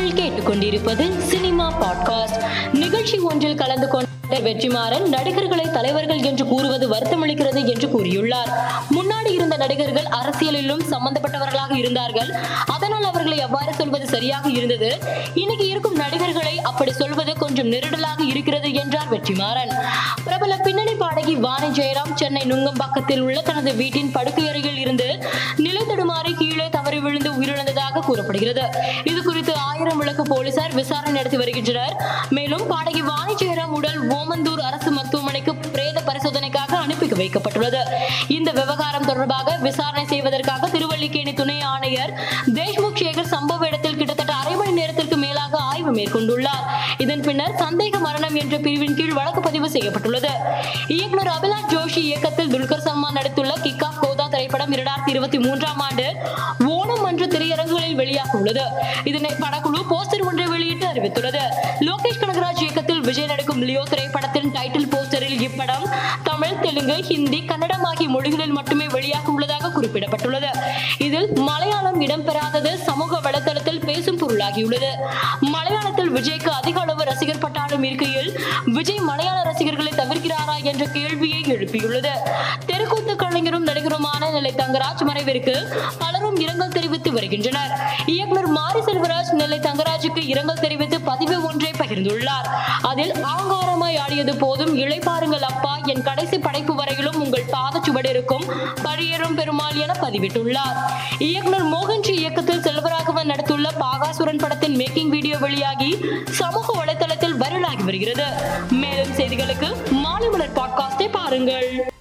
நீங்கள் கேட்டுக்கொண்டிருப்பது cinema podcast. நிகழ்ச்சி ஒன்றில் கலந்து கொண்ட வெற்றிமாறன் நடிகர்களை தலைவர்கள் என்று கூறுவது வருத்தமளிக்கிறது என்று கூறியுள்ளார். முன்னாடி இருந்த நடிகர்கள் அரசியலிலும் சம்பந்தப்பட்டவர்களாக இருந்தார்கள். அதனால் அவர்களை அவ்வாறு சொல்வது சரியாக இருந்தது. இன்னைக்கு இருக்கும் நடிகர்களை அப்படி சொல்வது கொஞ்சம் நெருடலாக இருக்கிறது என்றார் வெற்றிமாறன். பிரபல பின்னணி பாடகி வாணி ஜெயராம் சென்னை நுங்கம்பாக்கத்தில் உள்ள தனது வீட்டின் படுக்கையறையில் இருந்து உயிரிழந்ததாக கூறப்படுகிறது. இது குறித்து ஆயிரம் விளக்கு போலீசார் விசாரணை நடத்தி வருகின்றனர். மேலும் பாடகி வாணி ஜெயராம் உடல் ஓமந்தூர் அரசு மருத்துவமனைக்கு பிரேத பரிசோதனைக்காக அனுப்பி வைக்கப்பட்டுள்ளது. இந்த விவகாரம் தொடர்பாக விசாரணை செய்வதற்காக திருவல்லிக்கேணி துணை ஆணையர் தேஷ்முக் சேகர் சம்பவ இடத்தில் கிட்டத்தட்ட அரை மணி நேரத்திற்கு மேலாக ஆய்வு மேற்கொண்டுள்ளார். இதன் பின்னர் சந்தேக மரணம் என்ற பிரிவின் கீழ் வழக்கு பதிவு செய்யப்பட்டுள்ளது. இயக்குநர் அபிலாஷ் ஜோஷி இயக்கத்தில் துல்கர் உள்ளது. இதனை படக்குழு போஸ்டர் ஒன்றை வெளியிட்டு அறிவித்துள்ளது. லோகேஷ் கனகராஜ் இயக்கத்தில் விஜய் நடிக்கும் லியோ திரைப்படத்தின் டைட்டில் போஸ்டரில் இப்படம் தமிழ் தெலுங்கு ஹிந்தி கன்னடம் ஆகிய மொழிகளில் மட்டுமே வெளியாக உள்ளதாக குறிப்பிடப்பட்டுள்ளது. இதில் மலையாளம் இடம்பெறாதது சமூக வலைதளத்தில் பேசும் பொருளாகியுள்ளது. மலையாளத்தில் விஜய்க்கு அதிக அளவு ரசிகர் பட்டாளம் இருக்கையில் விஜய் மலையாள ரசிகர்களை தவிர்க்கிறாரா என்ற கேள்வியை எழுப்பியுள்ளது. தெருக்கூத்து கலைஞரும் நடிகருமான நெல்லை தங்கராஜ் மறைவிற்கு பலரும் இரங்கல் தெரிவித்து வருகின்றனர். இயக்குனர் மாரி செல்வராஜ் நெல்லை தங்கராஜுக்கு இரங்கல் தெரிவித்து பதிவு ஒன்றை பகிர்ந்துள்ளார். அதில் ஆங்காரமாய் ஆடியது போதும் இழைப்பாருங்கள் அப்பா என் கடைசி படைப்பு வரையிலும் உங்கள் பாதச்சுவடு இருக்கும் பரியேறும் பெருமாள் என பதிவிட்டுள்ளார். இயக்குனர் மோகன்ஜி இயக்கத்தில் செல்வராகவன் நடித்துள்ள பாகாசுரன் படத்தின் மேக்கிங் வெளியாகி சமூக வலைதளத்தில் வைரலாகி வருகிறது. மேலும் செய்திகளுக்கு மாலை மலர் பாட்காஸ்டை பாருங்கள்.